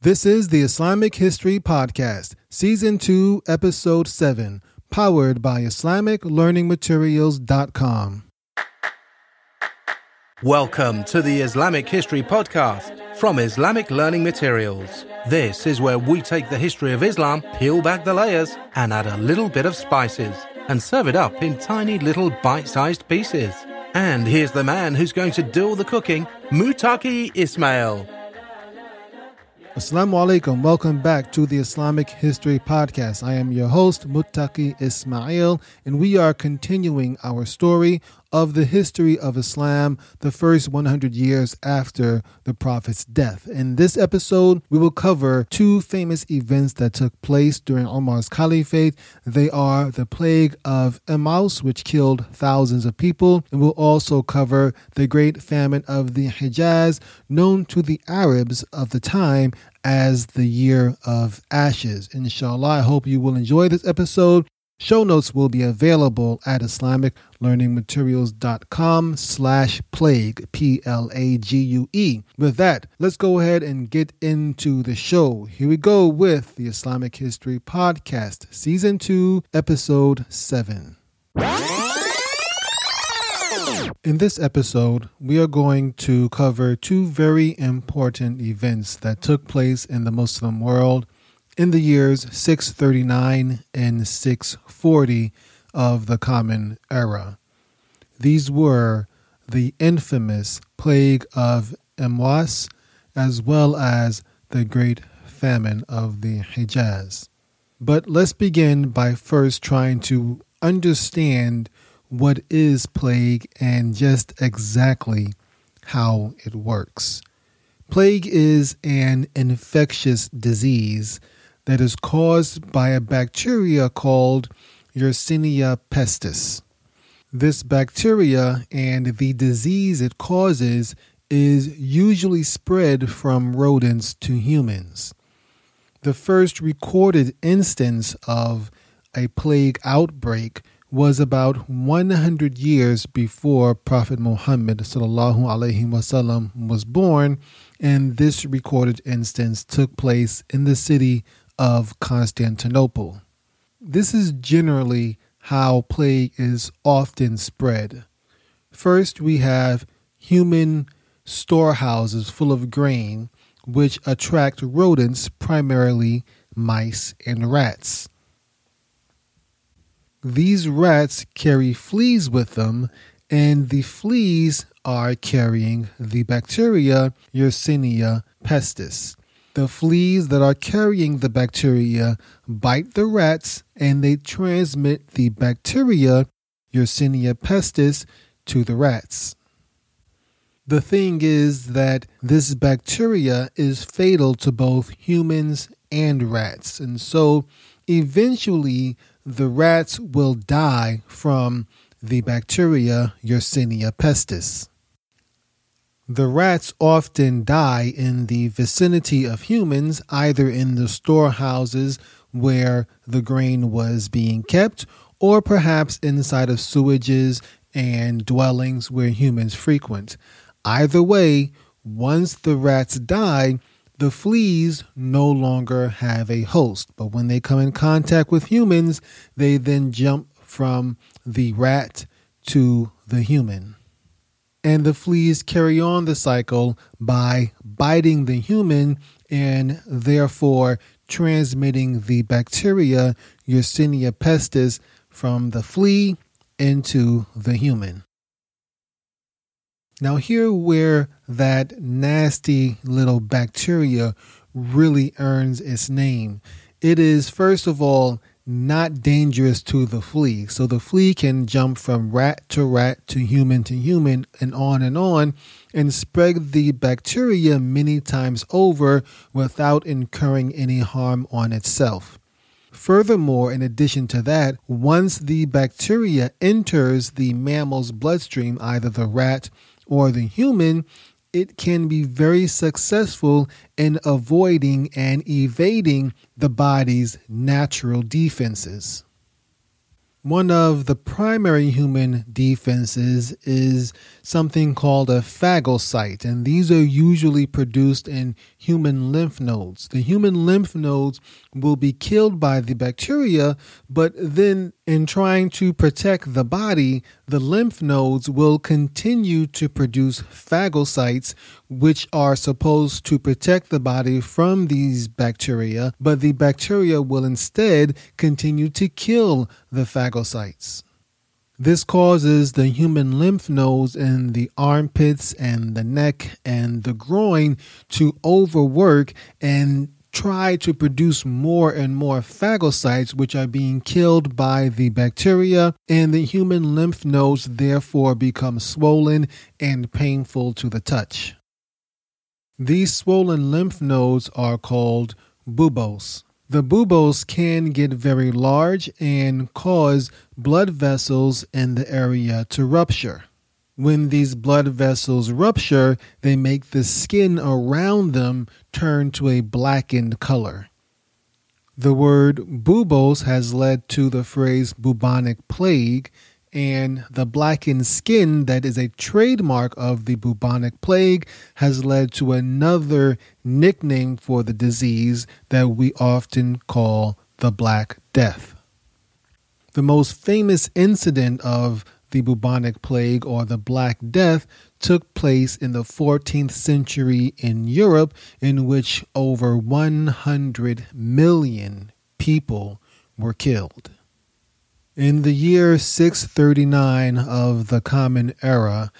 This is the Islamic History Podcast, Season 2, Episode 7, powered by IslamicLearningMaterials.com. Welcome to the Islamic History Podcast from Islamic Learning Materials. This is where we take the history of Islam, peel back the layers, and add a little bit of spices, and serve it up in tiny little bite sized pieces. And here's the man who's going to do all the cooking, Muttaqi Ismail. Assalamu alaikum. Welcome back to the Islamic History Podcast. I am your host, Muttaqi Ismail, and we are continuing our story of the history of Islam, the first 100 years after the Prophet's death. In this episode, we will cover two famous events that took place during Umar's caliphate. They are the plague of Emmaus, which killed thousands of people, and we'll also cover the great famine of the Hijaz, known to the Arabs of the time as the year of ashes. Inshallah, I hope you will enjoy this episode. Show notes will be available at islamiclearningmaterials.com slash plague, P-L-A-G-U-E. With that, let's go ahead and get into the show. Here we go with the Islamic History Podcast, Season 2, Episode 7. In this episode, we are going to cover two very important events that took place in the Muslim world in the years 639 and 640 of the Common Era. These were the infamous plague of Emwas as well as the great famine of the Hijaz. But let's begin by first trying to understand what is plague and just exactly how it works. Plague is an infectious disease that is caused by a bacteria called Yersinia pestis. This bacteria and the disease it causes is usually spread from rodents to humans. The first recorded instance of a plague outbreak was about 100 years before Prophet Muhammad wasallam was born, and this recorded instance took place in the city of Constantinople. This is generally how plague is often spread. First, we have human storehouses full of grain, which attract rodents, primarily mice and rats. These rats carry fleas with them, and the fleas are carrying the bacteria Yersinia pestis. The fleas that are carrying the bacteria bite the rats and they transmit the bacteria Yersinia pestis to the rats. The thing is that this bacteria is fatal to both humans and rats, and so eventually the rats will die from the bacteria Yersinia pestis. The rats often die in the vicinity of humans, either in the storehouses where the grain was being kept, or perhaps inside of sewages and dwellings where humans frequent. Either way, once the rats die, the fleas no longer have a host, but when they come in contact with humans, they then jump from the rat to the human. And the fleas carry on the cycle by biting the human and therefore transmitting the bacteria Yersinia pestis from the flea into the human. Now, here where that nasty little bacteria really earns its name. It is, first of all, not dangerous to the flea. So the flea can jump from rat to rat to human to human and on and on and spread the bacteria many times over without incurring any harm on itself. Furthermore, in addition to that, once the bacteria enters the mammal's bloodstream, either the rat or the human, it can be very successful in avoiding and evading the body's natural defenses. One of the primary human defenses is something called a phagocyte, and these are usually produced in human lymph nodes. The human lymph nodes will be killed by the bacteria, but then in trying to protect the body, the lymph nodes will continue to produce phagocytes, which are supposed to protect the body from these bacteria, but the bacteria will instead continue to kill the phagocytes. This causes the human lymph nodes in the armpits and the neck and the groin to overwork and try to produce more and more phagocytes, which are being killed by the bacteria, and the human lymph nodes therefore become swollen and painful to the touch. These swollen lymph nodes are called buboes. The buboes can get very large and cause blood vessels in the area to rupture. When these blood vessels rupture, they make the skin around them turn to a blackened color. The word buboes has led to the phrase bubonic plague, and the blackened skin that is a trademark of the bubonic plague has led to another nickname for the disease that we often call the Black Death. The most famous incident of the bubonic plague or the Black Death took place in the 14th century in Europe, in which over 100 million people were killed. In the year 639 of the Common Era,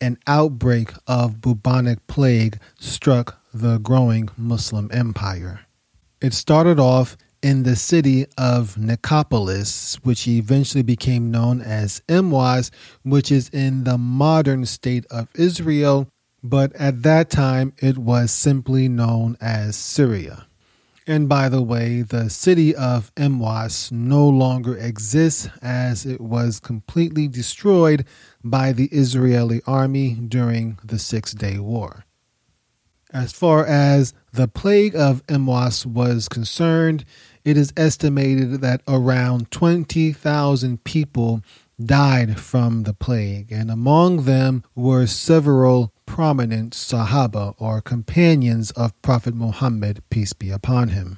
an outbreak of bubonic plague struck the growing Muslim empire. It started off in the city of Nicopolis, which eventually became known as Emwas, which is in the modern state of Israel, but at that time it was simply known as Syria. And by the way, the city of Emwas no longer exists as it was completely destroyed by the Israeli army during the Six Day War. As far as the plague of Emwas was concerned, it is estimated that around 20,000 people died from the plague, and among them were several prominent Sahaba or companions of Prophet Muhammad, peace be upon him.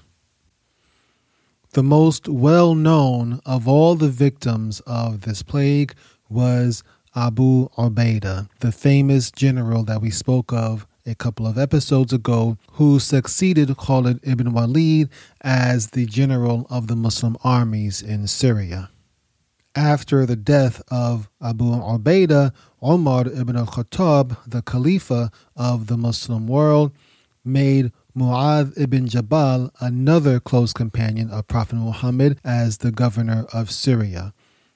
The most well known of all the victims of this plague was Abu Ubaidah, the famous general that we spoke of a couple of episodes ago, who succeeded Khalid ibn Walid as the general of the Muslim armies in Syria. After the death of Abu Ubaidah, Umar ibn al-Khattab, the Khalifa of the Muslim world, made Mu'adh ibn Jabal another close companion of Prophet Muhammad as the governor of Syria.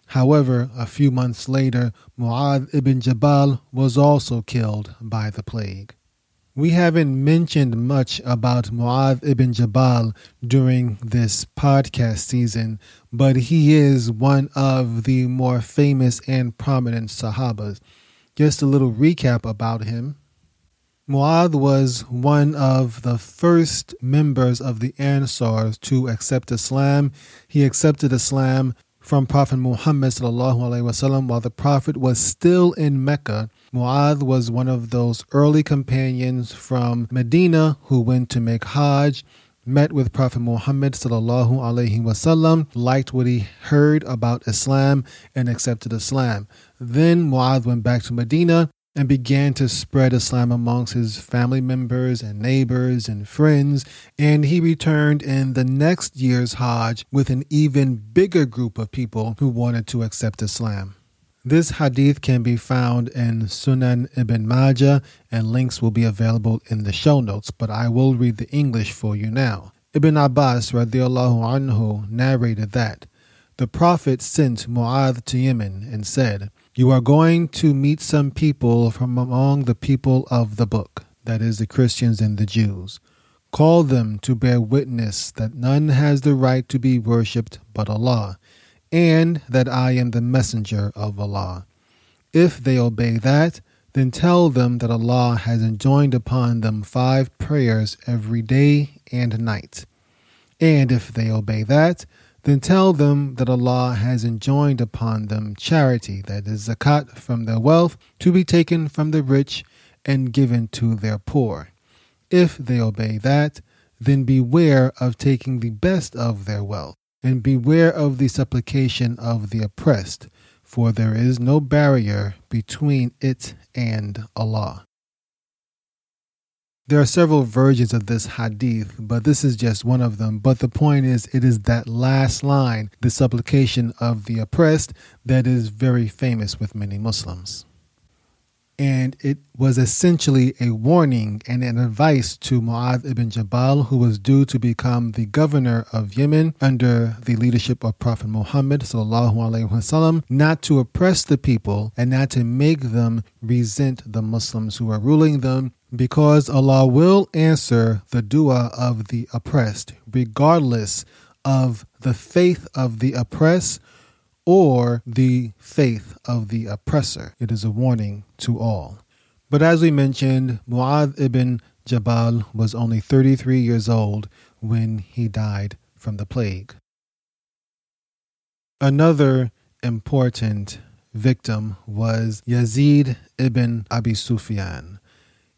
However, a few months later, Mu'adh ibn Jabal was also killed by the plague. We haven't mentioned much about Mu'adh ibn Jabal during this podcast season, but he is one of the more famous and prominent Sahabas. Just a little recap about him. Mu'adh was one of the first members of the Ansars to accept Islam. He accepted Islam from Prophet Muhammad wasallam while the Prophet was still in Mecca. Mu'adh was one of those early companions from Medina who went to make Hajj, met with Prophet Muhammad sallallahu alaihi wasallam, liked what he heard about Islam, and accepted Islam. Then Mu'adh went back to Medina and began to spread Islam amongst his family members and neighbors and friends. And he returned in the next year's Hajj with an even bigger group of people who wanted to accept Islam. This hadith can be found in Sunan ibn Majah, and links will be available in the show notes, but I will read the English for you now. Ibn Abbas radiallahu anhu narrated that the Prophet sent Mu'adh to Yemen and said, you are going to meet some people from among the people of the book, that is, the Christians and the Jews. Call them to bear witness that none has the right to be worshipped but Allah, and that I am the messenger of Allah. If they obey that, then tell them that Allah has enjoined upon them five prayers every day and night. And if they obey that, Then tell them that Allah has enjoined upon them charity, that is zakat from their wealth, to be taken from the rich and given to their poor. If they obey that, then beware of taking the best of their wealth, and beware of the supplication of the oppressed, for there is no barrier between it and Allah. There are several versions of this hadith, but this is just one of them. But the point is, it is that last line, the supplication of the oppressed, that is very famous with many Muslims and it was essentially a warning and an advice to Mu'adh ibn Jabal, who was due to become the governor of Yemen under the leadership of Prophet Muhammad wasallam, not to oppress the people and not to make them resent the Muslims who are ruling them, because Allah will answer the dua of the oppressed, regardless of the faith of the oppressed or the faith of the oppressor. It is a warning to all. But as we mentioned, Mu'adh ibn Jabal was only 33 years old when he died from the plague. Another important victim was Yazid ibn Abi Sufyan.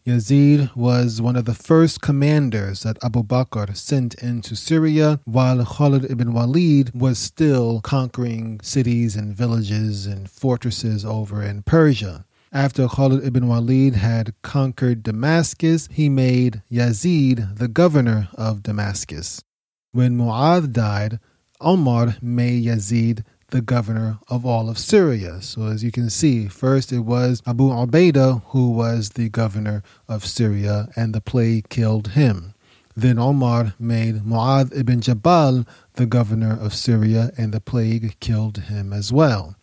Yazid was one of the first commanders that Abu Bakr sent into Syria while Khalid ibn Walid was still conquering cities and villages and fortresses over in Persia. After Khalid ibn Walid had conquered Damascus, he made Yazid the governor of Damascus. When Mu'adh died, Omar made Yazid the governor of all of Syria. So, as you can see, first it was Abu Ubaidah who was the governor of Syria, and the plague killed him. Then Omar made Mu'adh ibn Jabal the governor of Syria, and the plague killed him as well.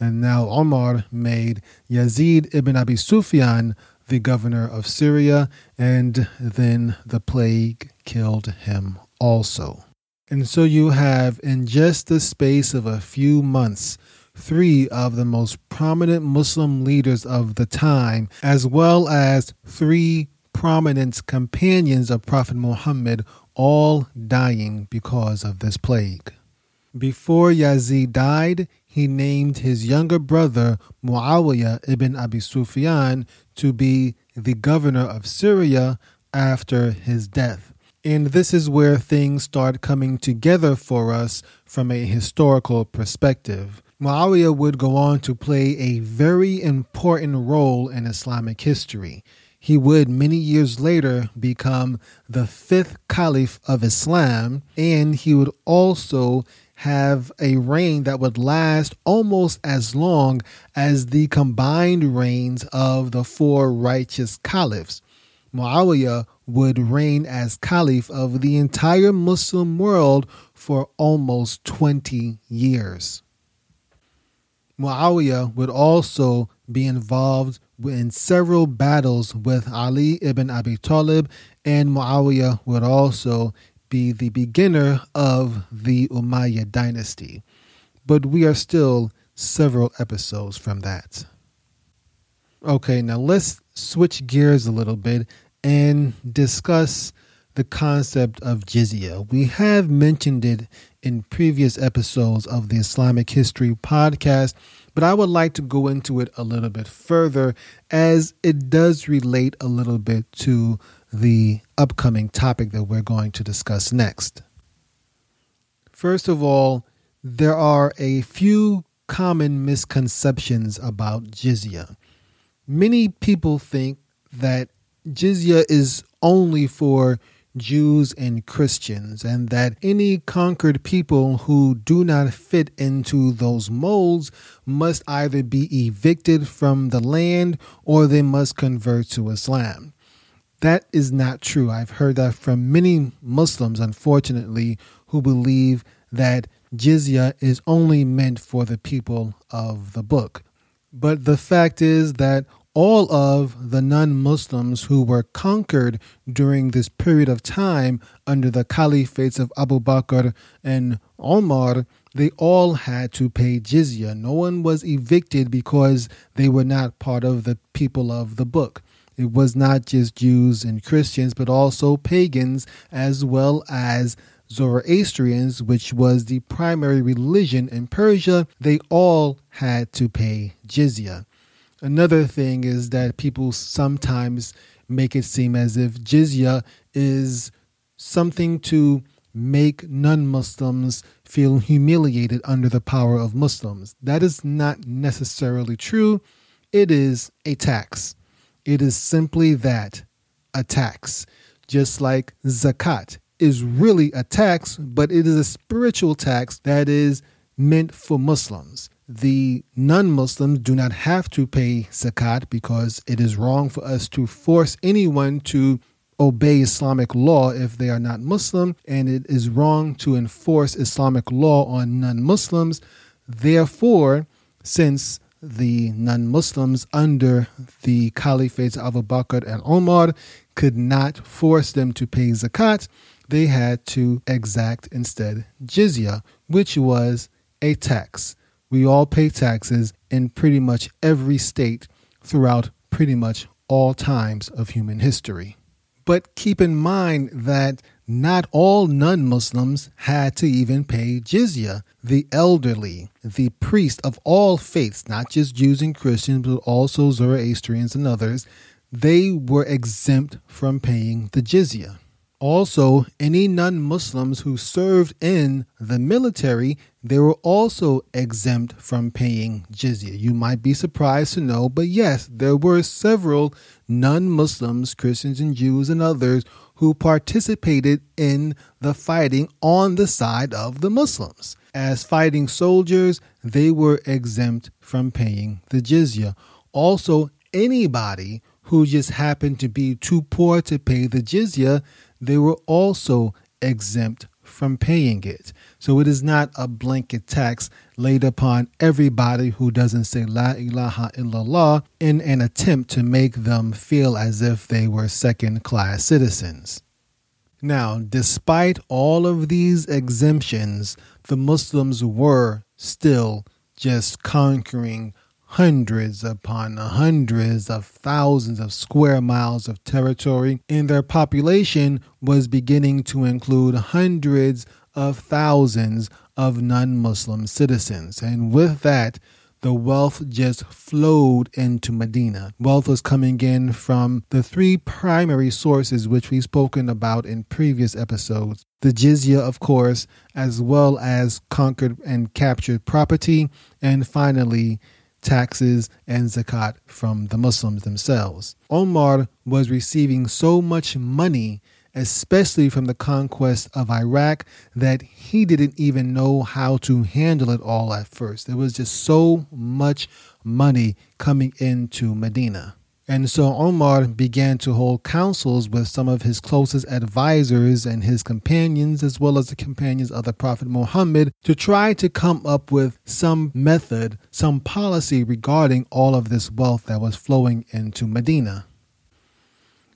And now Omar made Yazid ibn Abi Sufyan the governor of Syria, and then the plague killed him also. And so you have, in just the space of a few months, three of the most prominent Muslim leaders of the time, as well as three prominent companions of Prophet Muhammad, all dying because of this plague. Before Yazid died, he named his younger brother Muawiyah ibn Abi Sufyan to be the governor of Syria after his death. And this is where things start coming together for us from a historical perspective. Muawiyah would go on to play a very important role in Islamic history. He would, many years later, become the fifth caliph of Islam, and he would also have a reign that would last almost as long as the combined reigns of the four righteous caliphs. Muawiyah would reign as caliph of the entire Muslim world for almost 20 years. Muawiyah would also be involved in several battles with Ali ibn Abi Talib, and Muawiyah would also be the beginner of the Umayyad dynasty. But we are still several episodes from that. Okay, now let's switch gears a little bit and discuss the concept of jizya. We have mentioned it in previous episodes of the Islamic History podcast, but I would like to go into it a little bit further as it does relate a little bit to the upcoming topic that we're going to discuss next. First of all, there are a few common misconceptions about jizya. Many people think that jizya is only for Jews and Christians, and that any conquered people who do not fit into those molds must either be evicted from the land or they must convert to Islam. That is not true. I've heard that from many Muslims, unfortunately, who believe that jizya is only meant for the people of the book. But the fact is that all of the non Muslims who were conquered during this period of time under the caliphates of Abu Bakr and Omar, they all had to pay jizya. No one was evicted because they were not part of the people of the book. it was not just Jews and Christians, but also pagans as well as Zoroastrians, which was the primary religion in Persia. They all had to pay jizya. Another thing is that people sometimes make it seem as if jizya is something to make non Muslims feel humiliated under the power of Muslims. That is not necessarily true. It is a tax. It is simply that a tax. Just like zakat is really a tax, but it is a spiritual tax that is meant for Muslims. The non Muslims do not have to pay zakat because it is wrong for us to force anyone to obey Islamic law if they are not Muslim, and it is wrong to enforce Islamic law on non Muslims. Therefore, since the non Muslims under the caliphates Abu Bakr and Omar could not force them to pay zakat, they had to exact instead jizya, which was a tax. We all pay taxes in pretty much every state throughout pretty much all times of human history. But keep in mind that not all non Muslims had to even pay jizya. The elderly, the priest of all faiths, not just Jews and Christians, but also Zoroastrians and others, they were exempt from paying the jizya. Also, any non Muslims who served in the military, they were also exempt from paying jizya. You might be surprised to know, but yes, there were several non Muslims, Christians and Jews and others, who participated in the fighting on the side of the Muslims. As fighting soldiers, they were exempt from paying the jizya. Also, anybody who just happened to be too poor to pay the jizya, they were also exempt from paying it. So it is not a blanket tax laid upon everybody who doesn't say La ilaha illallah in an attempt to make them feel as if they were second class citizens. Now, despite all of these exemptions, the Muslims were still just conquering hundreds upon hundreds of thousands of square miles of territory, and their population was beginning to include hundreds of thousands of non Muslim citizens. And with that, the wealth just flowed into Medina. Wealth was coming in from the three primary sources, which we've spoken about in previous episodes the jizya, of course, as well as conquered and captured property, and finally, taxes, and zakat from the Muslims themselves. Omar was receiving so much money, especially from the conquest of Iraq, that he didn't even know how to handle it all at first. There was just so much money coming into Medina. And so Omar began to hold councils with some of his closest advisors and his companions, as well as the companions of the Prophet Muhammad, to try to come up with some method, some policy regarding all of this wealth that was flowing into Medina.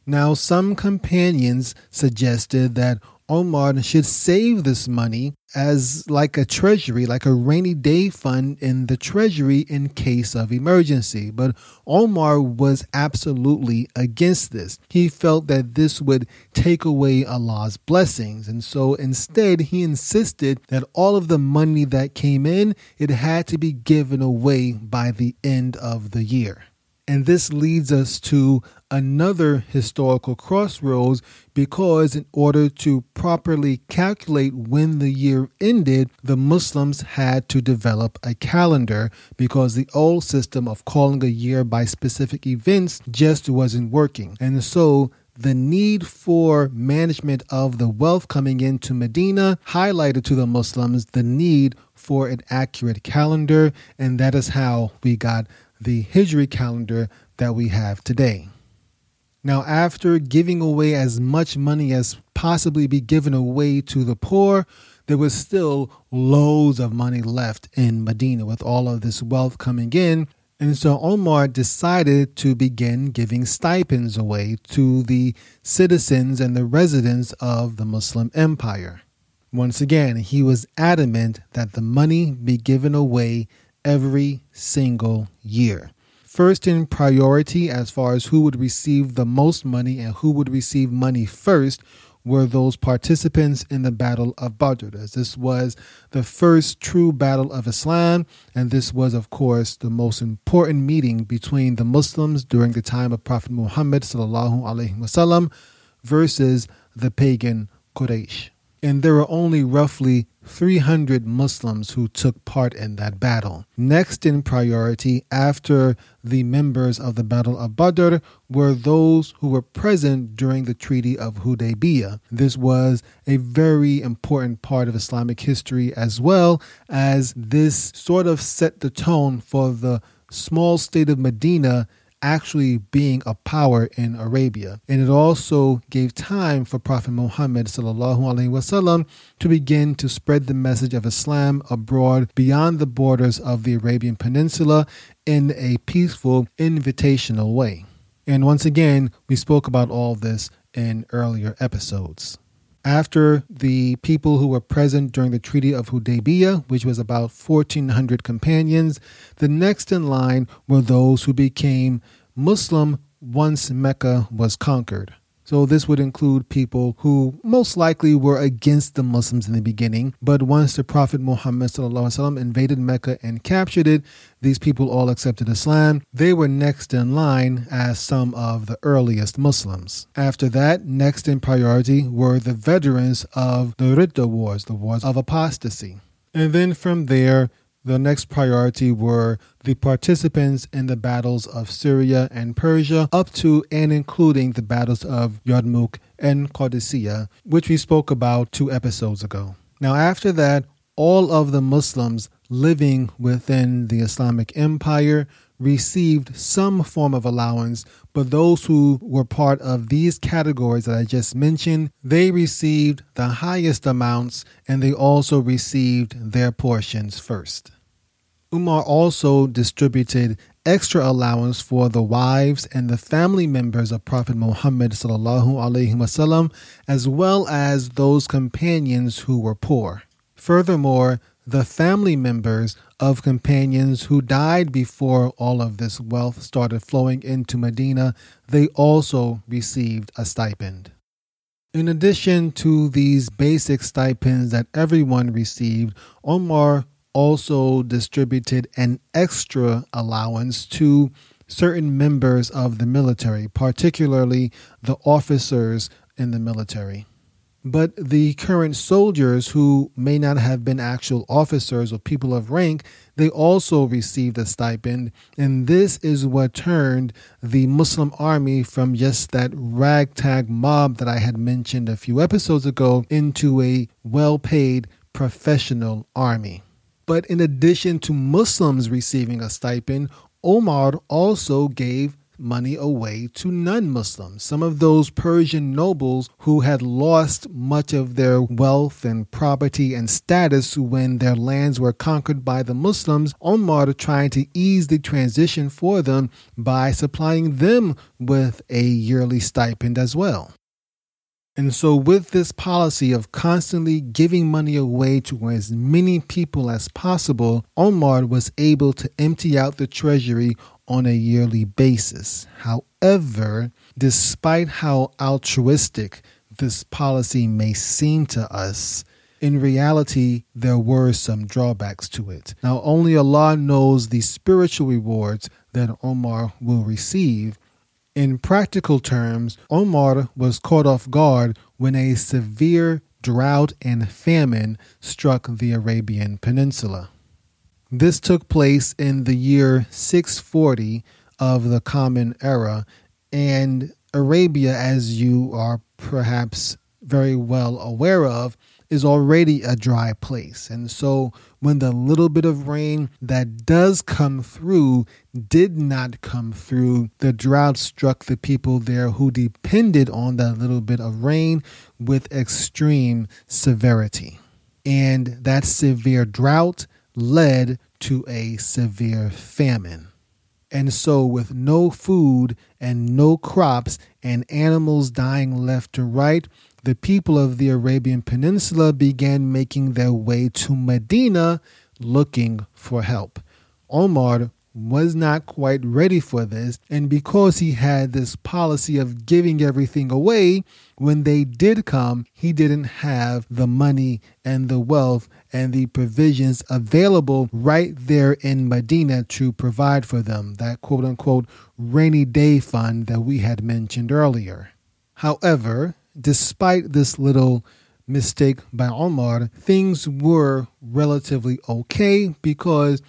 Now, some companions suggested that Omar should save this money as like a treasury, like a rainy day fund in the treasury in case of emergency. But Omar was absolutely against this. He felt that this would take away Allah's blessings. And so instead, he insisted that all of the money that came in, it had to be given away by the end of the year. And this leads us to another historical crossroads because, in order to properly calculate when the year ended, the Muslims had to develop a calendar because the old system of calling a year by specific events just wasn't working. And so, the need for management of the wealth coming into Medina highlighted to the Muslims the need for an accurate calendar, and that is how we got the Hijri calendar that we have today. Now, after giving away as much money as possibly be given away to the poor, there was still loads of money left in Medina with all of this wealth coming in. And so Omar decided to begin giving stipends away to the citizens and the residents of the Muslim empire. Once again, he was adamant that the money be given away every single year. First in priority, as far as who would receive the most money and who would receive money first, were those participants in the Battle of Badr. This was the first true battle of Islam, and this was, of course, the most important meeting between the Muslims during the time of Prophet Muhammad wasallam versus the pagan Quraysh. And there were only roughly 300 Muslims who took part in that battle. Next in priority, after the members of the Battle of Badr, were those who were present during the Treaty of Hudaybiyah. This was a very important part of Islamic history as well, as this sort of set the tone for the small state of Medina actually being a power in Arabia. And it also gave time for Prophet Muhammad wasallam to begin to spread the message of Islam abroad beyond the borders of the Arabian Peninsula in a peaceful, invitational way. And once again, we spoke about all this in earlier episodes after the people who were present during the Treaty of Hudaybiyah, which was about 1,400 companions, the next in line were those who became Muslim once Mecca was conquered. So, this would include people who most likely were against the Muslims in the beginning, but once the Prophet Muhammad invaded Mecca and captured it, these people all accepted Islam. They were next in line as some of the earliest Muslims. After that, next in priority were the veterans of the Ridda Wars, the Wars of Apostasy. And then from there, the next priority were the participants in the battles of Syria and Persia, up to and including the battles of Yarmouk and Qadisiyah, which we spoke about two episodes ago. Now, after that, all of the Muslims living within the Islamic Empire received some form of allowance, but those who were part of these categories that I just mentioned, they received the highest amounts and they also received their portions first. Umar also distributed extra allowance for the wives and the family members of Prophet Muhammad wasallam, as well as those companions who were poor. Furthermore, the family members of companions who died before all of this wealth started flowing into Medina, they also received a stipend. In addition to these basic stipends that everyone received, Omar also distributed an extra allowance to certain members of the military, particularly the officers in the military. But the current soldiers who may not have been actual officers or people of rank, they also received a stipend. And this is what turned the Muslim army from just that ragtag mob that I had mentioned a few episodes ago into a well paid professional army. But in addition to Muslims receiving a stipend, Omar also gave money away to non Muslims. Some of those Persian nobles who had lost much of their wealth and property and status when their lands were conquered by the Muslims, Omar trying to ease the transition for them by supplying them with a yearly stipend as well. And so, with this policy of constantly giving money away to as many people as possible, Omar was able to empty out the treasury on a yearly basis. However, despite how altruistic this policy may seem to us, in reality, there were some drawbacks to it. Now, only Allah knows the spiritual rewards that Omar will receive. In practical terms, Omar was caught off guard when a severe drought and famine struck the Arabian Peninsula. This took place in the year 640 of the Common Era, and Arabia, as you are perhaps very well aware of, is already a dry place. And so when the little bit of rain that does come through did not come through, the drought struck the people there who depended on that little bit of rain with extreme severity. And that severe drought led to a severe famine. And so, with no food and no crops and animals dying left to right, the people of the Arabian Peninsula began making their way to Medina looking for help. Omar was not quite ready for this. And because he had this policy of giving everything away, when they did come, he didn't have the money and the wealth and the provisions available right there in Medina to provide for them. That quote unquote rainy day fund that we had mentioned earlier. However, despite this little mistake by Omar, things were relatively okay because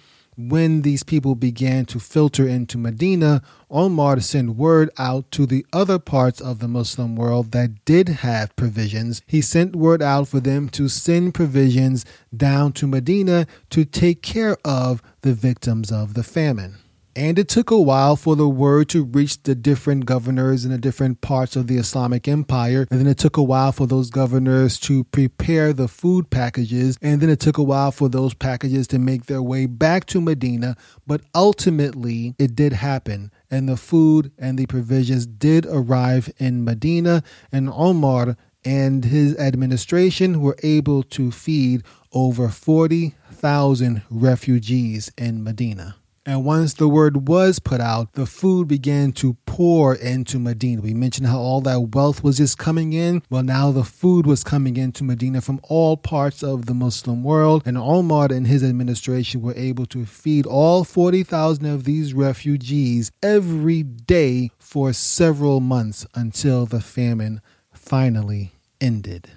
when these people began to filter into Medina, Omar sent word out to the other parts of the Muslim world that did have provisions. He sent word out for them to send provisions down to Medina to take care of the victims of the famine. And it took a while for the word to reach the different governors in the different parts of the Islamic Empire. And then it took a while for those governors to prepare the food packages. And then it took a while for those packages to make their way back to Medina. But ultimately, it did happen. And the food and the provisions did arrive in Medina. And Omar and his administration were able to feed over 40,000 refugees in Medina. And once the word was put out, the food began to pour into Medina. We mentioned how all that wealth was just coming in. Well, now the food was coming into Medina from all parts of the Muslim world. And Omar and his administration were able to feed all 40,000 of these refugees every day for several months until the famine finally ended.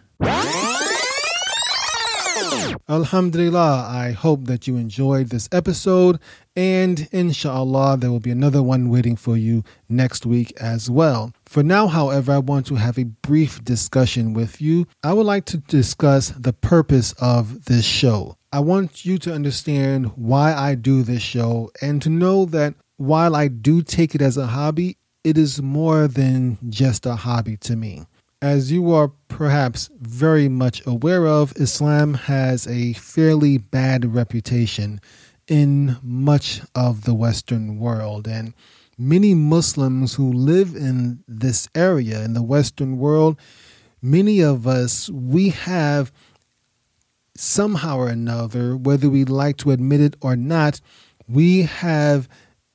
Alhamdulillah, I hope that you enjoyed this episode, and inshallah, there will be another one waiting for you next week as well. For now, however, I want to have a brief discussion with you. I would like to discuss the purpose of this show. I want you to understand why I do this show and to know that while I do take it as a hobby, it is more than just a hobby to me. As you are perhaps very much aware of, Islam has a fairly bad reputation in much of the Western world. And many Muslims who live in this area, in the Western world, many of us, we have somehow or another, whether we like to admit it or not, we have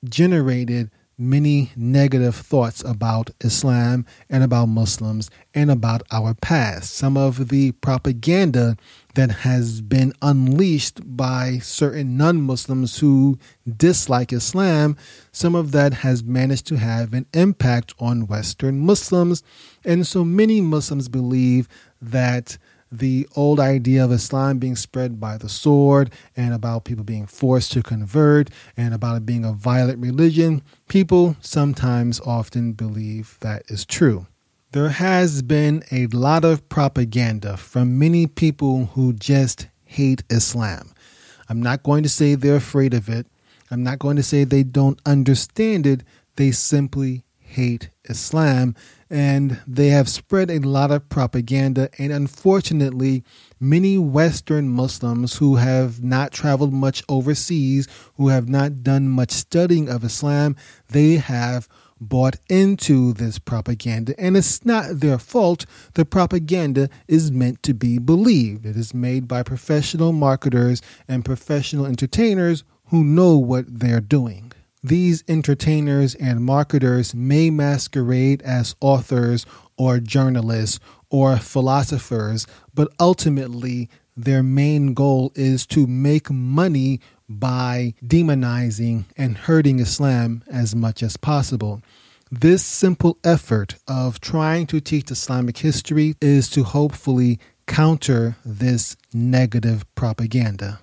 generated many negative thoughts about Islam and about Muslims and about our past. Some of the propaganda that has been unleashed by certain non Muslims who dislike Islam, some of that has managed to have an impact on Western Muslims. And so many Muslims believe that the old idea of Islam being spread by the sword and about people being forced to convert and about it being a violent religion, people sometimes often believe that is true. There has been a lot of propaganda from many people who just hate Islam. I'm not going to say they're afraid of it. I'm not going to say they don't understand it. They simply hate Islam and they have spread a lot of propaganda. And unfortunately, many Western Muslims who have not traveled much overseas, who have not done much studying of Islam, they have bought into this propaganda. And it's not their fault. The propaganda is meant to be believed. It is made by professional marketers and professional entertainers who know what they're doing. These entertainers and marketers may masquerade as authors or journalists or philosophers, but ultimately their main goal is to make money by demonizing and hurting Islam as much as possible. This simple effort of trying to teach Islamic history is to hopefully counter this negative propaganda.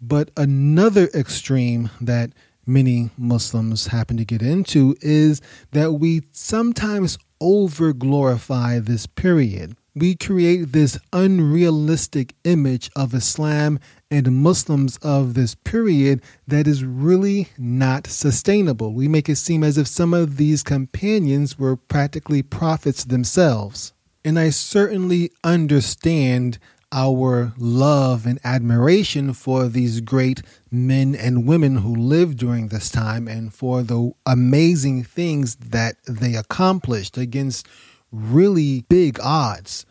But another extreme that many Muslims happen to get into is that we sometimes over glorify this period. We create this unrealistic image of Islam and Muslims of this period that is really not sustainable. We make it seem as if some of these companions were practically prophets themselves. And I certainly understand our love and admiration for these great men and women who lived during this time and for the amazing things that they accomplished against really big odds.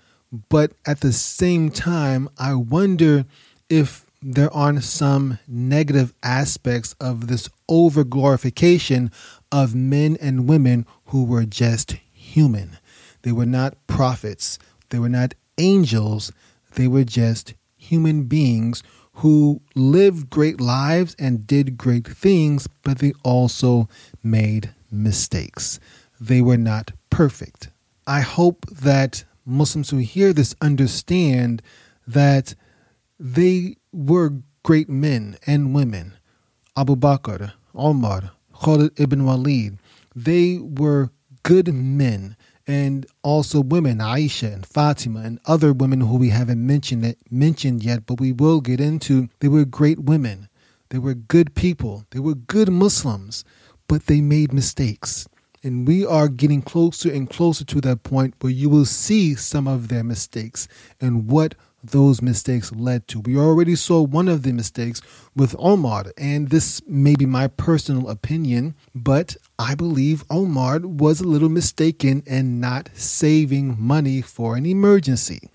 But at the same time, I wonder if there aren't some negative aspects of this over glorification of men and women who were just human. They were not prophets, they were not angels, they were just human beings who lived great lives and did great things, but they also made mistakes. They were not perfect. I hope that Muslims who hear this understand that they were great men and women. Abu Bakr, Omar, Khalid ibn Walid, they were good men and also women, Aisha and Fatima and other women who we haven't mentioned it, mentioned yet, but we will get into. They were great women. They were good people. They were good Muslims, but they made mistakes. And we are getting closer and closer to that point where you will see some of their mistakes and what those mistakes led to. We already saw one of the mistakes with Omar, and this may be my personal opinion, but I believe Omar was a little mistaken in not saving money for an emergency.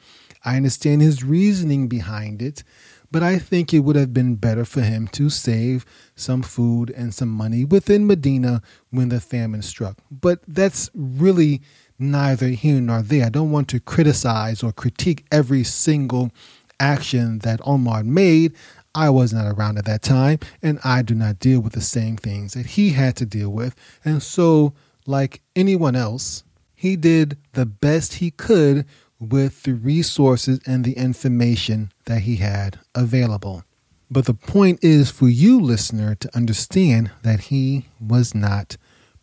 I understand his reasoning behind it, but I think it would have been better for him to save some food and some money within Medina when the famine struck. But that's really neither here nor there. I don't want to criticize or critique every single action that Omar made. I was not around at that time, and I do not deal with the same things that he had to deal with. And so, like anyone else, he did the best he could with the resources and the information that he had available. But the point is for you, listener, to understand that he was not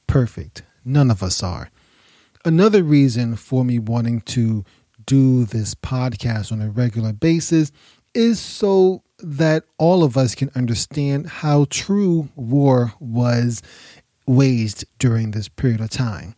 perfect. None of us are another reason for me wanting to do this podcast on a regular basis is so that all of us can understand how true war was waged during this period of time.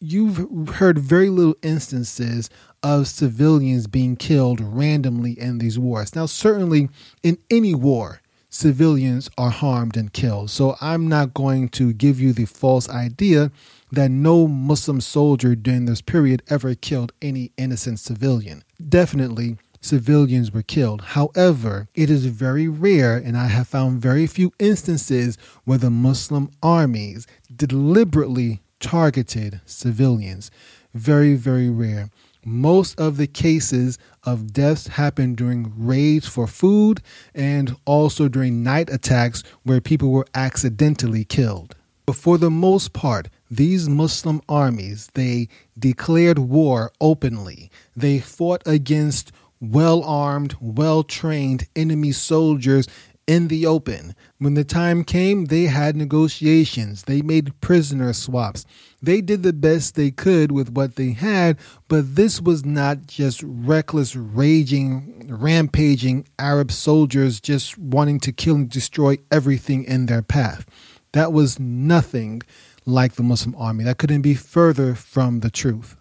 You've heard very little instances of civilians being killed randomly in these wars. Now, certainly in any war, civilians are harmed and killed. So I'm not going to give you the false idea that no Muslim soldier during this period ever killed any innocent civilian. Definitely, civilians were killed. However, it is very rare, and I have found very few instances where the Muslim armies deliberately targeted civilians. Very, very rare. Most of the cases of deaths happened during raids for food and also during night attacks where people were accidentally killed. But for the most part, these Muslim armies, they declared war openly. They fought against well armed, well trained enemy soldiers in the open. When the time came, they had negotiations. They made prisoner swaps. They did the best they could with what they had, but this was not just reckless, raging, rampaging Arab soldiers just wanting to kill and destroy everything in their path. That was nothing like the Muslim army. That couldn't be further from the truth.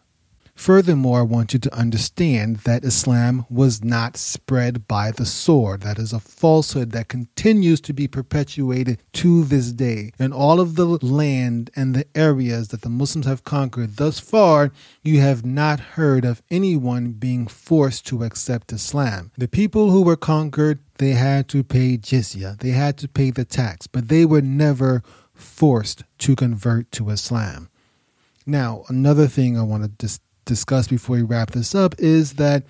Furthermore, I want you to understand that Islam was not spread by the sword. That is a falsehood that continues to be perpetuated to this day. In all of the land and the areas that the Muslims have conquered thus far, you have not heard of anyone being forced to accept Islam. The people who were conquered, they had to pay jizya, they had to pay the tax, but they were never forced to convert to Islam. Now, another thing I want to dis- discuss before we wrap this up is that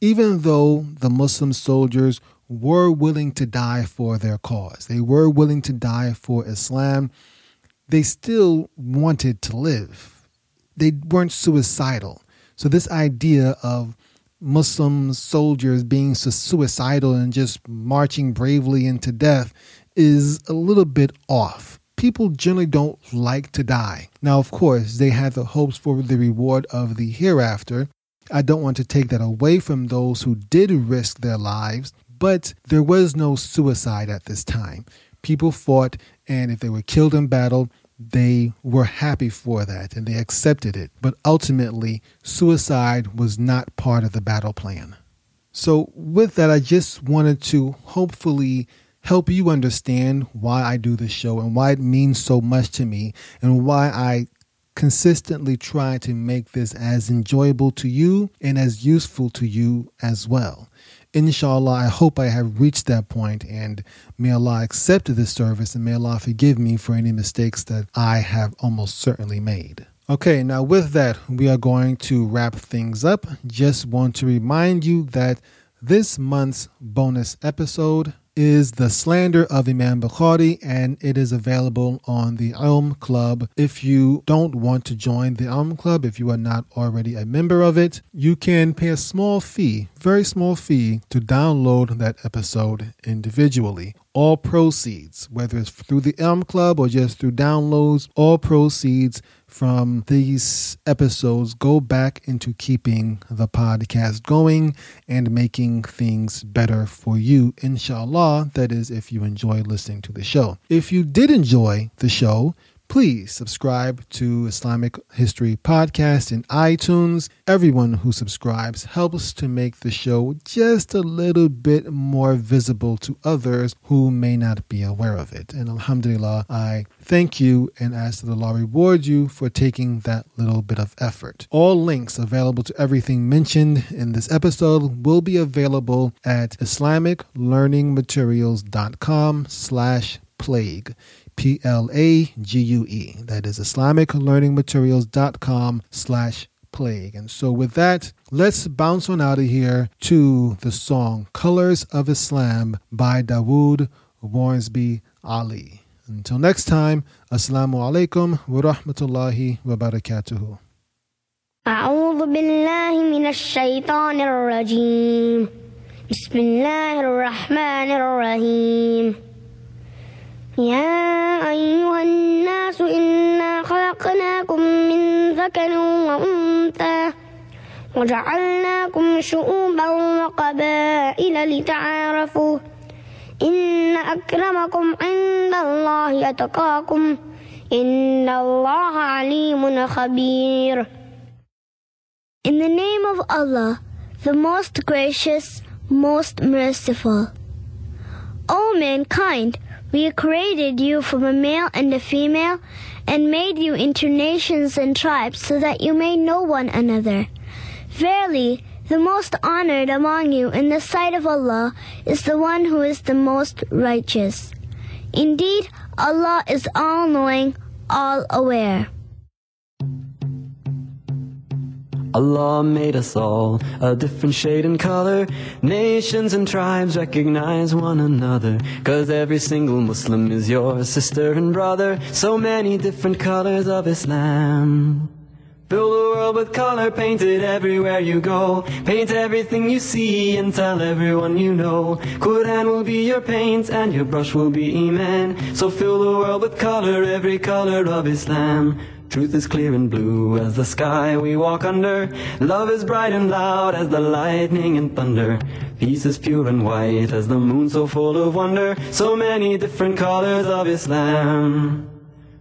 even though the Muslim soldiers were willing to die for their cause, they were willing to die for Islam, they still wanted to live. They weren't suicidal. So, this idea of Muslim soldiers being suicidal and just marching bravely into death is a little bit off people generally don't like to die. Now, of course, they have the hopes for the reward of the hereafter. I don't want to take that away from those who did risk their lives, but there was no suicide at this time. People fought, and if they were killed in battle, they were happy for that and they accepted it. But ultimately, suicide was not part of the battle plan. So, with that, I just wanted to hopefully help you understand why I do this show and why it means so much to me and why I consistently try to make this as enjoyable to you and as useful to you as well. Inshallah, I hope I have reached that point and may Allah accept this service and may Allah forgive me for any mistakes that I have almost certainly made. Okay, now with that, we are going to wrap things up. Just want to remind you that this month's bonus episode is The Slander of Imam Bukhari, and it is available on the Elm Club. If you don't want to join the Elm Club, if you are not already a member of it, you can pay a small fee, very small fee, to download that episode individually all proceeds, whether it's through the Elm Club or just through downloads, all proceeds from these episodes go back into keeping the podcast going and making things better for you, inshallah. That is, if you enjoy listening to the show. If you did enjoy the show, Please subscribe to Islamic History Podcast in iTunes. Everyone who subscribes helps to make the show just a little bit more visible to others who may not be aware of it. And Alhamdulillah, I thank you and ask that Allah reward you for taking that little bit of effort. All links available to everything mentioned in this episode will be available at islamiclearningmaterials.com slash plague. P L A G U E. That is IslamicLearningMaterials.com slash plague. And so with that, let's bounce on out of here to the song Colors of Islam by Dawud Wharnsby Ali. Until next time, Assalamu alaikum wa rahmatullahi wa barakatuhu. أعوذ بالله من الشيطان الرجيم بسم الله الرحمن الرحيم يا أيها الناس إنا خلقناكم من ذكر وأنثى وجعلناكم شعوبا وقبائل لتعارفوا. إن أكرمكم عند الله أتقاكم. إن الله عليم خبير. In the name of Allah, the most gracious, most merciful. O mankind, We created you from a male and a female and made you into nations and tribes so that you may know one another. Verily, the most honored among you in the sight of Allah is the one who is the most righteous. Indeed, Allah is all knowing, all aware. Allah made us all a different shade and color. Nations and tribes recognize one another. Cause every single Muslim is your sister and brother. So many different colors of Islam. Fill the world with color painted everywhere you go. Paint everything you see and tell everyone you know. Quran will be your paint and your brush will be Iman. So fill the world with color, every color of Islam. Truth is clear and blue as the sky we walk under. Love is bright and loud as the lightning and thunder. Peace is pure and white as the moon so full of wonder. So many different colors of Islam.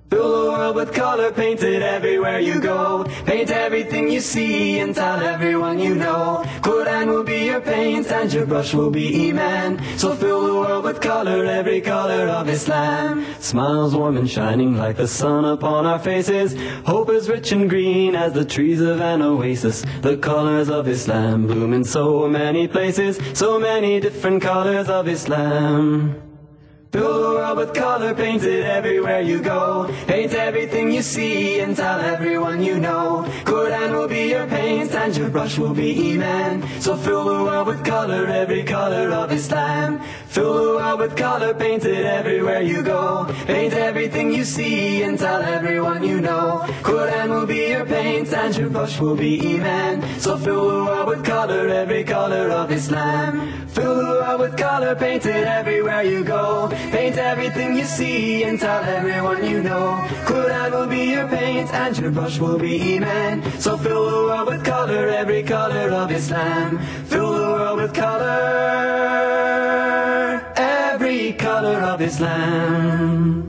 Fill the world with color painted everywhere you go. Paint everything you see and tell everyone you know. Quran will be your paint and your brush will be Iman. So fill the world with color, every color of Islam. Smiles warm and shining like the sun upon our faces. Hope is rich and green as the trees of an oasis. The colors of Islam bloom in so many places. So many different colors of Islam. Fill the world with color painted everywhere you go. Paint everything you see and tell everyone you know. Quran will be your paint and your brush will be Iman. So fill the world with color, every color of Islam. Fill the world with color painted everywhere you go. Paint everything you see and tell everyone you know. Quran will be your paint and your brush will be Iman. So fill the world with color, every color of Islam. Fill the world with color painted everywhere you go. Paint everything you see and tell everyone you know. Quran will be your paint and your brush will be Iman. So fill the world with color, every color of Islam. Fill the world with color, every color of Islam.